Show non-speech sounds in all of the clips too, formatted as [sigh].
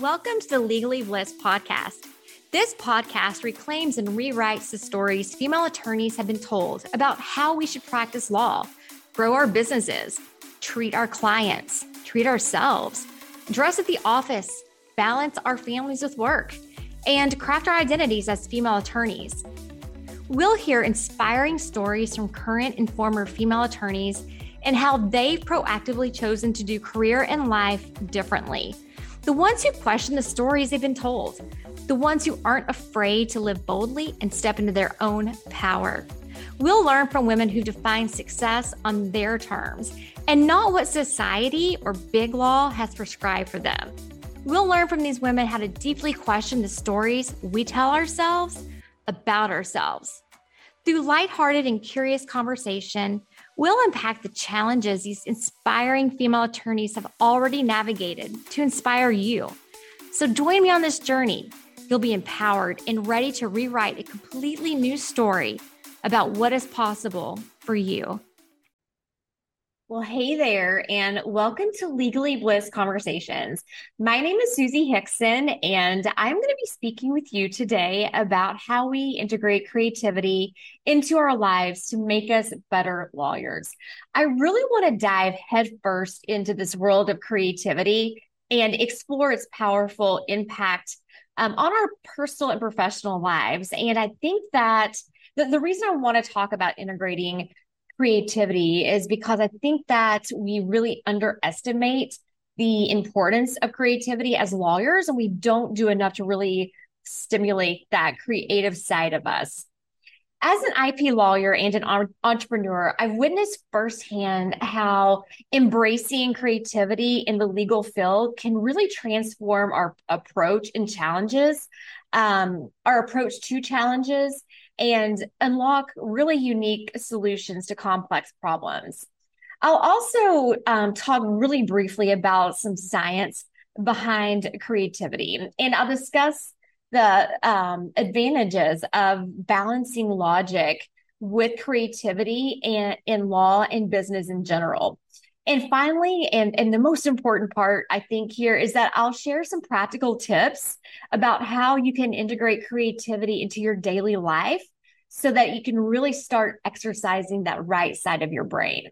Welcome to the Legally Blissed podcast. This podcast reclaims and rewrites the stories female attorneys have been told about how we should practice law, grow our businesses, treat our clients, treat ourselves, dress at the office, balance our families with work, and craft our identities as female attorneys. We'll hear inspiring stories from current and former female attorneys and how they've proactively chosen to do career and life differently. The ones who question the stories they've been told, the ones who aren't afraid to live boldly and step into their own power. We'll learn from women who define success on their terms and not what society or big law has prescribed for them. We'll learn from these women how to deeply question the stories we tell ourselves about ourselves. Through lighthearted and curious conversation, we'll unpack the challenges these inspiring female attorneys have already navigated to inspire you. So join me on this journey. You'll be empowered and ready to rewrite a completely new story about what is possible for you. Well, hey there, and welcome to Legally Blissed Conversations. My name is Suzi Hixon, and I'm going to be speaking with you today about how we integrate creativity into our lives to make us better lawyers. I really want to dive headfirst into this world of creativity and explore its powerful impact um, on our personal and professional lives. And I think that the, the reason I want to talk about integrating creativity is because I think that we really underestimate the importance of creativity as lawyers, and we don't do enough to really stimulate that creative side of us. As an IP lawyer and an entrepreneur, I've witnessed firsthand how embracing creativity in the legal field can really transform our approach and challenges, um, our approach to challenges, and unlock really unique solutions to complex problems. I'll also um, talk really briefly about some science behind creativity, and I'll discuss the um, advantages of balancing logic with creativity and in law and business in general. And finally, and, and the most important part, I think, here is that I'll share some practical tips about how you can integrate creativity into your daily life so that you can really start exercising that right side of your brain.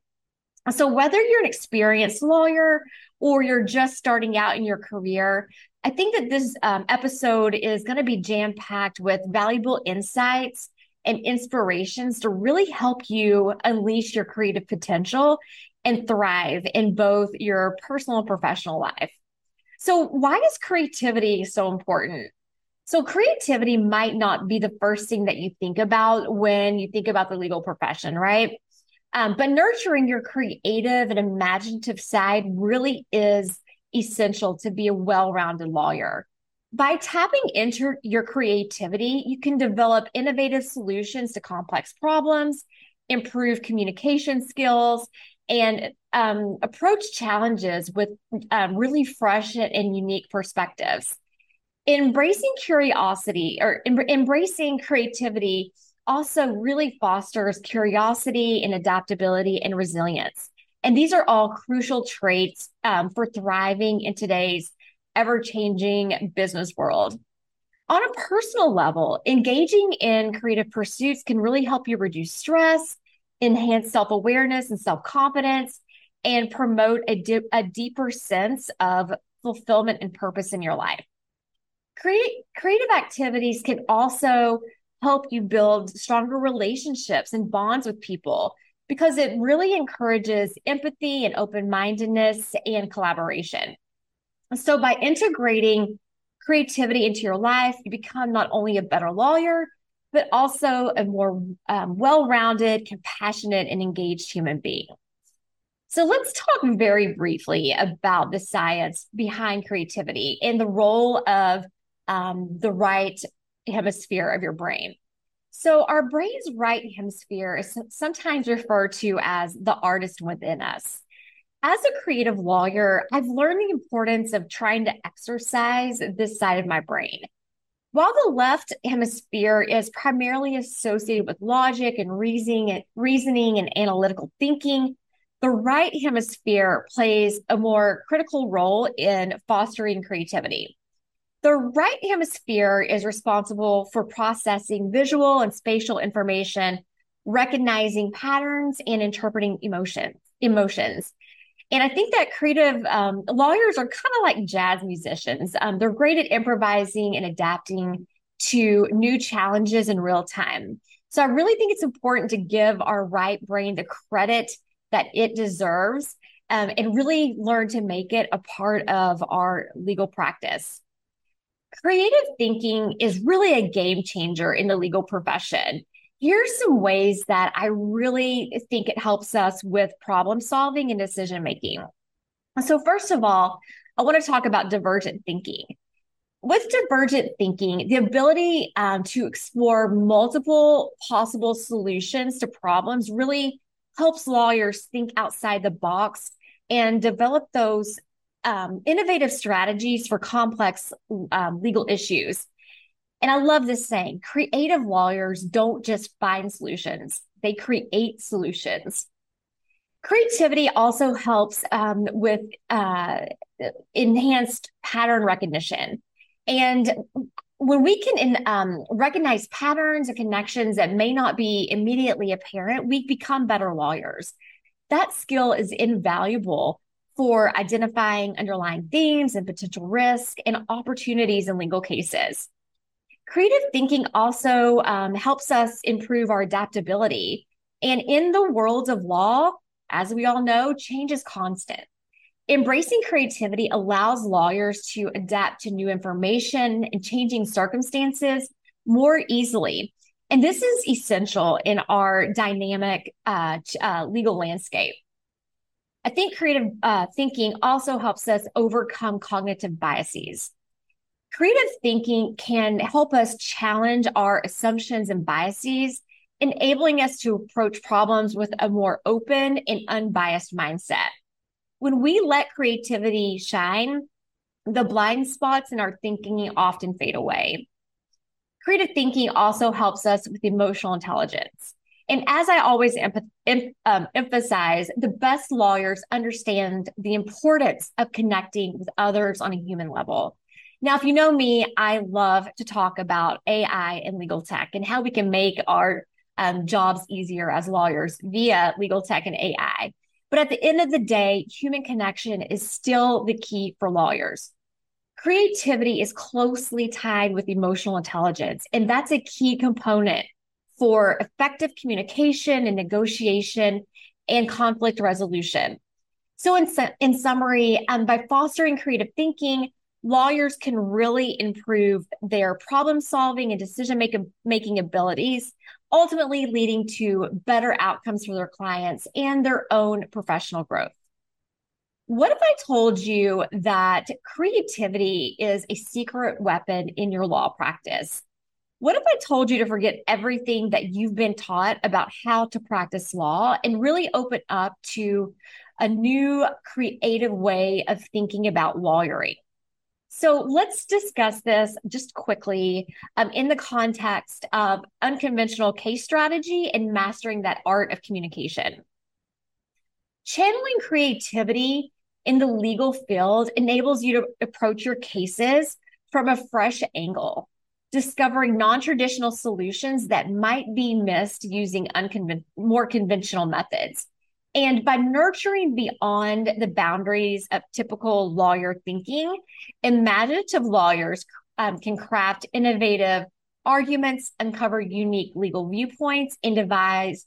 So, whether you're an experienced lawyer or you're just starting out in your career, I think that this um, episode is going to be jam packed with valuable insights and inspirations to really help you unleash your creative potential and thrive in both your personal and professional life. So, why is creativity so important? So, creativity might not be the first thing that you think about when you think about the legal profession, right? Um, but nurturing your creative and imaginative side really is essential to be a well rounded lawyer. By tapping into your creativity, you can develop innovative solutions to complex problems, improve communication skills, and um, approach challenges with um, really fresh and unique perspectives. Embracing curiosity or em- embracing creativity also really fosters curiosity and adaptability and resilience. And these are all crucial traits um, for thriving in today's ever changing business world. On a personal level, engaging in creative pursuits can really help you reduce stress, enhance self awareness and self confidence, and promote a, di- a deeper sense of fulfillment and purpose in your life. Create, creative activities can also help you build stronger relationships and bonds with people because it really encourages empathy and open mindedness and collaboration. So, by integrating creativity into your life, you become not only a better lawyer, but also a more um, well rounded, compassionate, and engaged human being. So, let's talk very briefly about the science behind creativity and the role of um, the right hemisphere of your brain. So, our brain's right hemisphere is sometimes referred to as the artist within us. As a creative lawyer, I've learned the importance of trying to exercise this side of my brain. While the left hemisphere is primarily associated with logic and reasoning, reasoning and analytical thinking, the right hemisphere plays a more critical role in fostering creativity. The right hemisphere is responsible for processing visual and spatial information, recognizing patterns, and interpreting emotions. Emotions. And I think that creative um, lawyers are kind of like jazz musicians. Um, they're great at improvising and adapting to new challenges in real time. So I really think it's important to give our right brain the credit that it deserves um, and really learn to make it a part of our legal practice. Creative thinking is really a game changer in the legal profession. Here's some ways that I really think it helps us with problem solving and decision making. So, first of all, I want to talk about divergent thinking. With divergent thinking, the ability um, to explore multiple possible solutions to problems really helps lawyers think outside the box and develop those um, innovative strategies for complex um, legal issues. And I love this saying creative lawyers don't just find solutions, they create solutions. Creativity also helps um, with uh, enhanced pattern recognition. And when we can um, recognize patterns and connections that may not be immediately apparent, we become better lawyers. That skill is invaluable for identifying underlying themes and potential risk and opportunities in legal cases. Creative thinking also um, helps us improve our adaptability. And in the world of law, as we all know, change is constant. Embracing creativity allows lawyers to adapt to new information and changing circumstances more easily. And this is essential in our dynamic uh, uh, legal landscape. I think creative uh, thinking also helps us overcome cognitive biases. Creative thinking can help us challenge our assumptions and biases, enabling us to approach problems with a more open and unbiased mindset. When we let creativity shine, the blind spots in our thinking often fade away. Creative thinking also helps us with emotional intelligence. And as I always empath- em- um, emphasize, the best lawyers understand the importance of connecting with others on a human level. Now, if you know me, I love to talk about AI and legal tech and how we can make our um, jobs easier as lawyers via legal tech and AI. But at the end of the day, human connection is still the key for lawyers. Creativity is closely tied with emotional intelligence, and that's a key component for effective communication and negotiation and conflict resolution. So, in, in summary, um, by fostering creative thinking, lawyers can really improve their problem solving and decision making, abilities, ultimately leading to better outcomes for their clients and their own professional growth. What if I told you that creativity is a secret weapon in your law practice? What if I told you to forget everything that you've been taught about how to practice law and really open up to a new creative way of thinking about lawyering? So let's discuss this just quickly um, in the context of unconventional case strategy and mastering that art of communication. Channeling creativity in the legal field enables you to approach your cases from a fresh angle discovering non-traditional solutions that might be missed using more conventional methods. And by nurturing beyond the boundaries of typical lawyer thinking, imaginative lawyers um, can craft innovative arguments, uncover unique legal viewpoints, and devise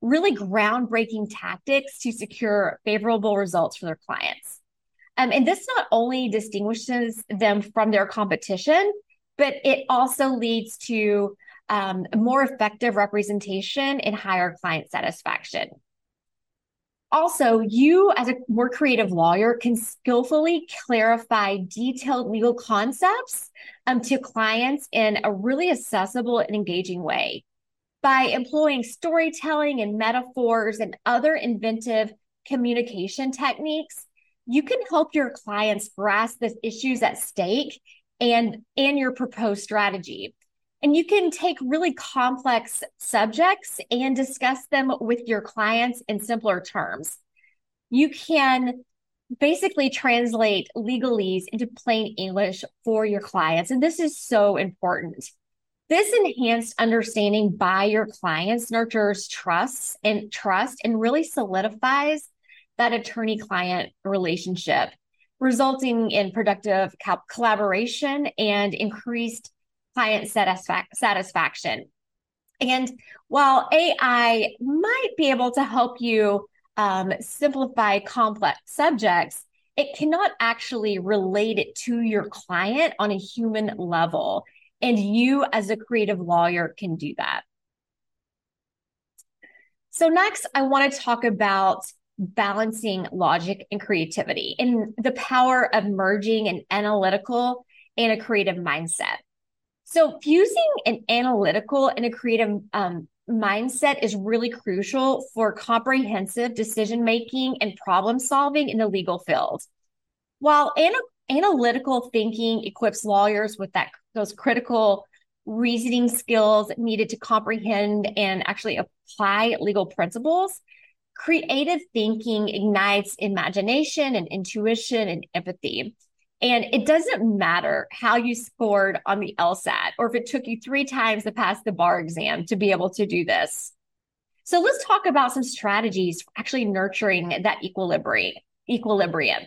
really groundbreaking tactics to secure favorable results for their clients. Um, and this not only distinguishes them from their competition, but it also leads to um, more effective representation and higher client satisfaction. Also, you as a more creative lawyer can skillfully clarify detailed legal concepts um, to clients in a really accessible and engaging way. By employing storytelling and metaphors and other inventive communication techniques, you can help your clients grasp the issues at stake and and your proposed strategy and you can take really complex subjects and discuss them with your clients in simpler terms you can basically translate legalese into plain English for your clients. And this is so important. This enhanced understanding by your clients nurtures trust and trust and really solidifies that attorney client relationship, resulting in productive collaboration and increased client satisfa- satisfaction. And while AI might be able to help you um, simplify complex subjects, it cannot actually relate it to your client on a human level. And you, as a creative lawyer, can do that. So, next, I want to talk about balancing logic and creativity and the power of merging an analytical and a creative mindset. So, fusing an analytical and a creative um, mindset is really crucial for comprehensive decision making and problem solving in the legal field. While ana- analytical thinking equips lawyers with that those critical reasoning skills needed to comprehend and actually apply legal principles, creative thinking ignites imagination and intuition and empathy. And it doesn't matter how you scored on the LSAT or if it took you three times to pass the bar exam to be able to do this. So let's talk about some strategies for actually nurturing that equilibrium.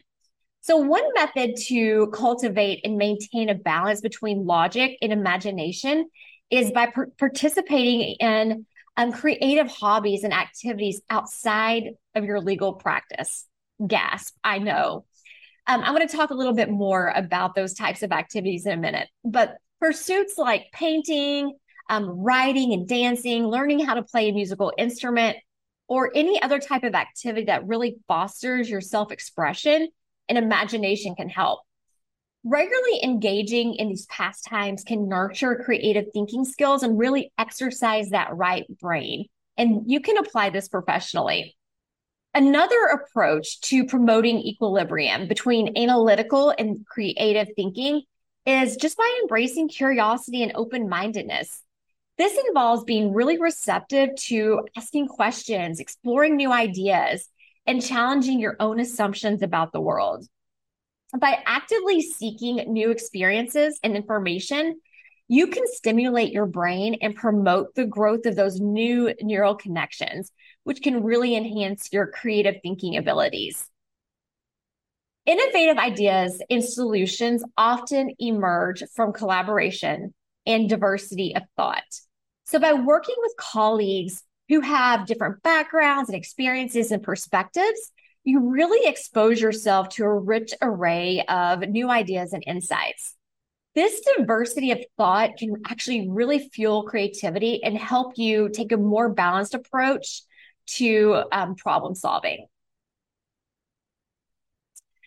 So one method to cultivate and maintain a balance between logic and imagination is by per- participating in um, creative hobbies and activities outside of your legal practice. Gasp, I know. Um, I'm going to talk a little bit more about those types of activities in a minute. But pursuits like painting, um, writing, and dancing, learning how to play a musical instrument, or any other type of activity that really fosters your self expression and imagination can help. Regularly engaging in these pastimes can nurture creative thinking skills and really exercise that right brain. And you can apply this professionally. Another approach to promoting equilibrium between analytical and creative thinking is just by embracing curiosity and open mindedness. This involves being really receptive to asking questions, exploring new ideas, and challenging your own assumptions about the world. By actively seeking new experiences and information, you can stimulate your brain and promote the growth of those new neural connections, which can really enhance your creative thinking abilities. Innovative ideas and solutions often emerge from collaboration and diversity of thought. So, by working with colleagues who have different backgrounds and experiences and perspectives, you really expose yourself to a rich array of new ideas and insights. This diversity of thought can actually really fuel creativity and help you take a more balanced approach to um, problem solving.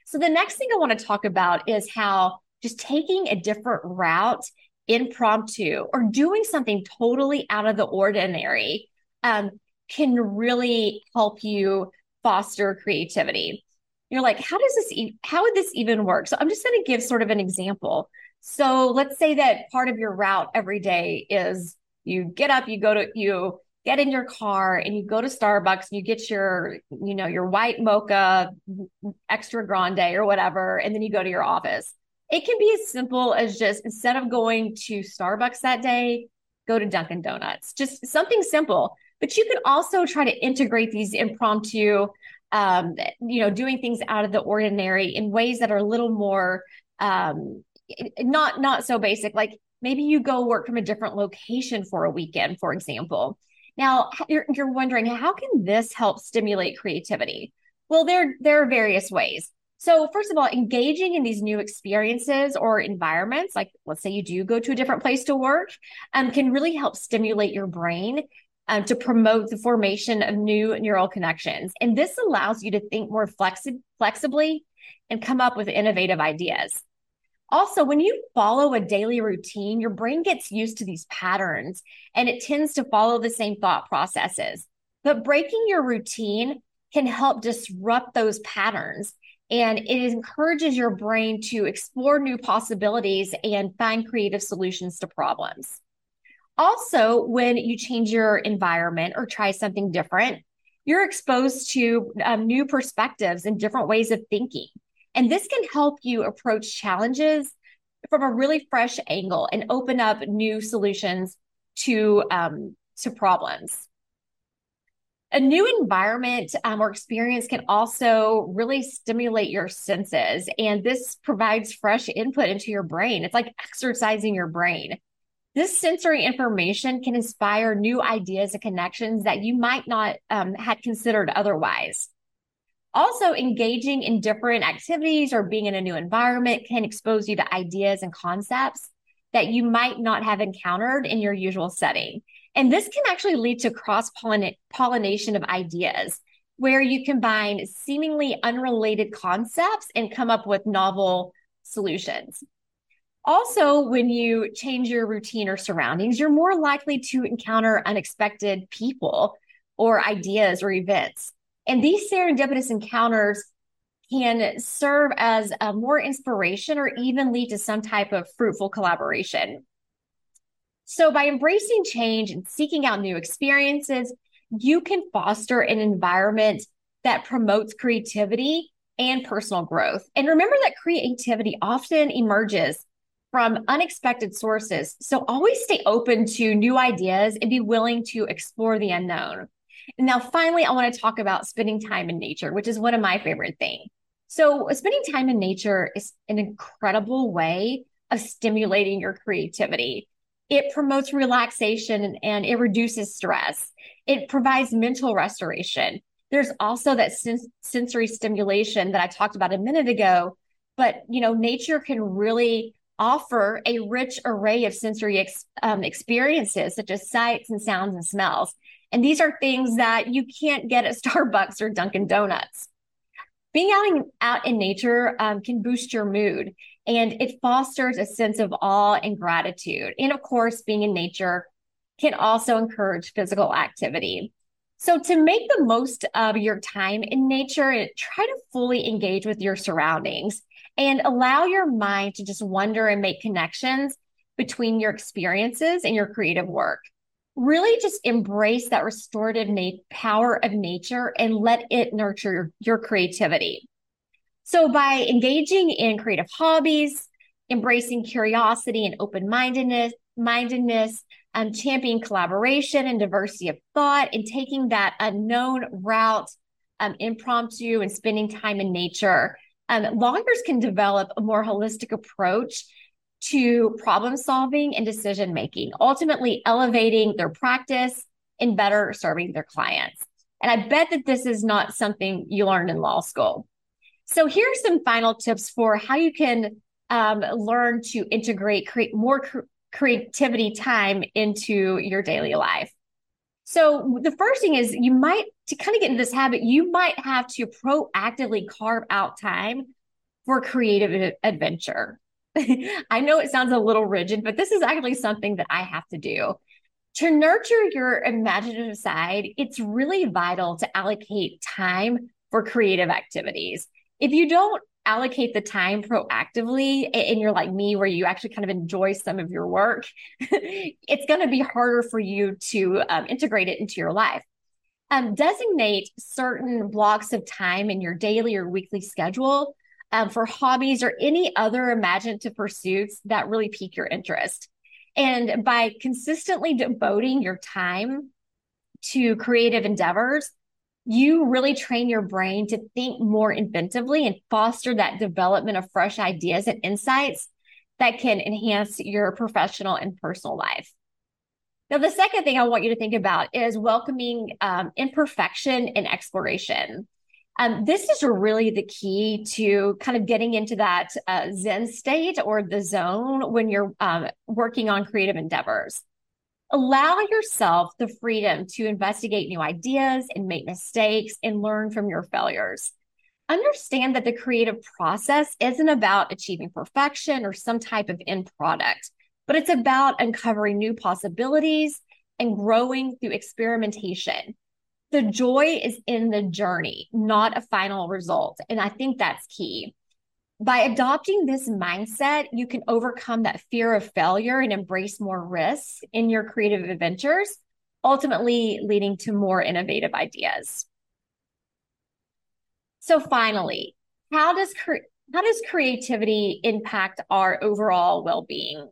So, the next thing I want to talk about is how just taking a different route impromptu or doing something totally out of the ordinary um, can really help you foster creativity. You're like, how does this, e- how would this even work? So I'm just going to give sort of an example. So let's say that part of your route every day is you get up, you go to, you get in your car and you go to Starbucks and you get your, you know, your white mocha extra grande or whatever, and then you go to your office. It can be as simple as just instead of going to Starbucks that day, go to Dunkin' Donuts. Just something simple. But you can also try to integrate these impromptu, um, you know, doing things out of the ordinary in ways that are a little more um, not not so basic. Like maybe you go work from a different location for a weekend, for example. Now you're, you're wondering how can this help stimulate creativity? Well, there there are various ways. So, first of all, engaging in these new experiences or environments, like let's say you do go to a different place to work, um, can really help stimulate your brain um, to promote the formation of new neural connections. And this allows you to think more flexi- flexibly and come up with innovative ideas. Also, when you follow a daily routine, your brain gets used to these patterns and it tends to follow the same thought processes. But breaking your routine can help disrupt those patterns and it encourages your brain to explore new possibilities and find creative solutions to problems. Also, when you change your environment or try something different, you're exposed to um, new perspectives and different ways of thinking. And this can help you approach challenges from a really fresh angle and open up new solutions to um, to problems. A new environment um, or experience can also really stimulate your senses, and this provides fresh input into your brain. It's like exercising your brain. This sensory information can inspire new ideas and connections that you might not um, had considered otherwise. Also, engaging in different activities or being in a new environment can expose you to ideas and concepts that you might not have encountered in your usual setting. And this can actually lead to cross pollination of ideas where you combine seemingly unrelated concepts and come up with novel solutions. Also, when you change your routine or surroundings, you're more likely to encounter unexpected people or ideas or events. And these serendipitous encounters can serve as a more inspiration or even lead to some type of fruitful collaboration. So, by embracing change and seeking out new experiences, you can foster an environment that promotes creativity and personal growth. And remember that creativity often emerges from unexpected sources. So, always stay open to new ideas and be willing to explore the unknown. And now, finally, I want to talk about spending time in nature, which is one of my favorite things. So, spending time in nature is an incredible way of stimulating your creativity it promotes relaxation and, it reduces stress. It provides mental restoration. There's also that sens- sensory stimulation that I talked about a minute ago. But, you know, nature can really offer a rich array of sensory ex- um, experiences, such as sights and sounds and smells. And these are things that you can't get at [laughs] Starbucks or Dunkin' Donuts. Being out in, out in nature um, can boost your mood and it fosters a sense of awe and gratitude. And of course, being in nature can also encourage physical activity. So, to make the most of your time in nature, try to fully engage with your surroundings and allow your mind to just wonder and make connections between your experiences and your creative work. Really just embrace that restorative na- power of nature and let it nurture your, your creativity. So by engaging in creative hobbies, embracing curiosity and open-mindedness, mindedness, um, championing collaboration and diversity of thought, and taking that unknown route, um, impromptu, and spending time in nature, um, longers can develop a more holistic approach to problem solving and decision making, ultimately elevating their practice and better serving their clients. And I bet that this is not something you learned in law school. So here's some final tips for how you can um, learn to integrate create more cr- creativity time into your daily life. So the first thing is you might to kind of get into this habit, you might have to proactively carve out time for creative adventure. [laughs] I know it sounds a little rigid, but this is actually something that I have to do. To nurture your imaginative side, it's really vital to allocate time for creative activities if you don't allocate the time proactively and you're like me where you actually kind of enjoy some of your work [laughs] it's going to be harder for you to um, integrate it into your life um, designate certain blocks of time in your daily or weekly schedule um, for hobbies or any other imaginative pursuits that really pique your interest and by consistently devoting your time to creative endeavors you really train your brain to think more inventively and foster that development of fresh ideas and insights that can enhance your professional and personal life. Now, the second thing I want you to think about is welcoming um, imperfection and exploration. Um, this is really the key to kind of getting into that uh, Zen state or the zone when you're um, working on creative endeavors. Allow yourself the freedom to investigate new ideas and make mistakes and learn from your failures. Understand that the creative process isn't about achieving perfection or some type of end product, but it's about uncovering new possibilities and growing through experimentation. The joy is in the journey, not a final result. And I think that's key by adopting this mindset, you can overcome that fear of failure and embrace more risks in your creative adventures, ultimately leading to more innovative ideas. So finally, how does cre- how does creativity impact our overall well-being?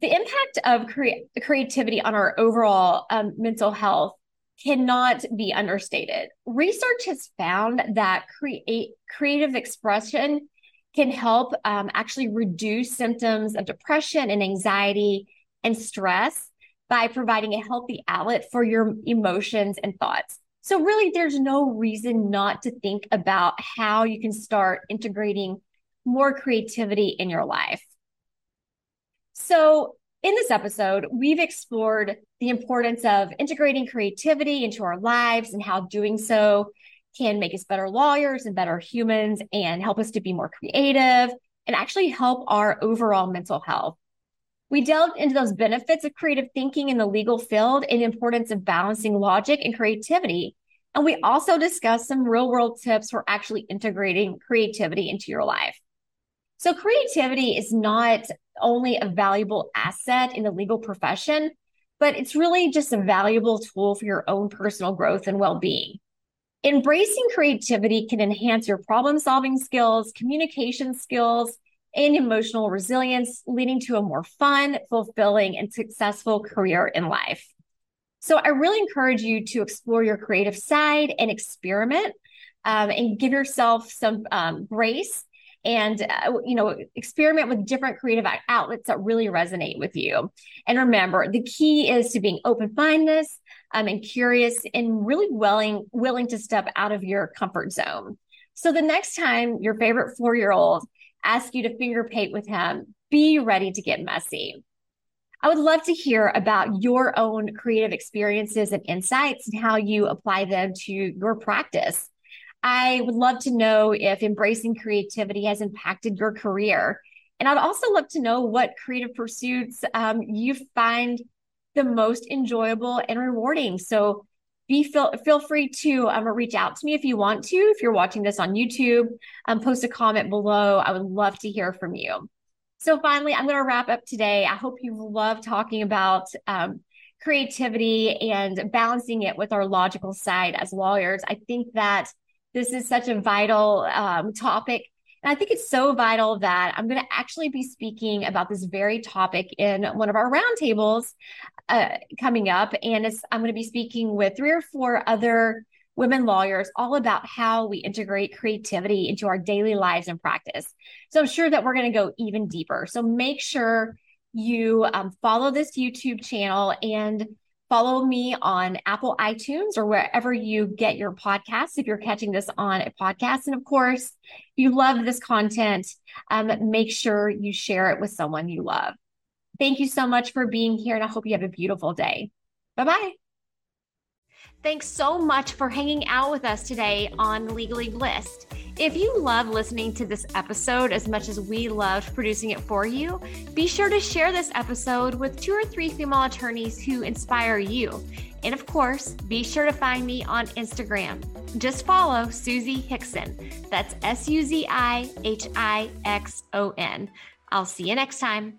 The impact of cre- creativity on our overall um, mental health cannot be understated. Research has found that create creative expression can help um, actually reduce symptoms of depression and anxiety and stress by providing a healthy outlet for your emotions and thoughts. So, really, there's no reason not to think about how you can start integrating more creativity in your life. So, in this episode, we've explored the importance of integrating creativity into our lives and how doing so can make us better lawyers and better humans and help us to be more creative and actually help our overall mental health. We delved into those benefits of creative thinking in the legal field and the importance of balancing logic and creativity. And we also discussed some real world tips for actually integrating creativity into your life. So, creativity is not only a valuable asset in the legal profession, but it's really just a valuable tool for your own personal growth and well being. Embracing creativity can enhance your problem solving skills, communication skills, and emotional resilience, leading to a more fun, fulfilling, and successful career in life. So, I really encourage you to explore your creative side and experiment um, and give yourself some um, grace and uh, you know experiment with different creative outlets that really resonate with you and remember the key is to being open-mindedness um, and curious and really willing willing to step out of your comfort zone so the next time your favorite four-year-old asks you to finger paint with him, be ready to get messy. I would love to hear about your own creative experiences and insights and how you apply them to your practice. I would love to know if embracing creativity has impacted your career. And I'd also love to know what creative pursuits um, you find the most enjoyable and rewarding. So be feel feel free to um, reach out to me if you want to. If you're watching this on YouTube, um, post a comment below. I would love to hear from you. So finally, I'm going to wrap up today. I hope you love talking about um, creativity and balancing it with our logical side as lawyers. I think that this is such a vital um, topic and I think it's so vital that I'm going to actually be speaking about this very topic in one of our roundtables uh, coming up. And I'm going to be speaking with three or four other women lawyers all about how we integrate creativity into our daily lives and practice. So I'm sure that we're going to go even deeper. So make sure you um, follow this YouTube channel and Follow me on Apple iTunes or wherever you get your podcasts if you're catching this on a podcast. And of course, if you love this content, um, make sure you share it with someone you love. Thank you so much for being here, and I hope you have a beautiful day. Bye bye. Thanks so much for hanging out with us today on Legally Blissed. If you love listening to this episode as much as we loved producing it for you, be sure to share this episode with two or three female attorneys who inspire you. And of course, be sure to find me on Instagram. Just follow Suzi Hixon. That's S U Z I H I X O N. I'll see you next time.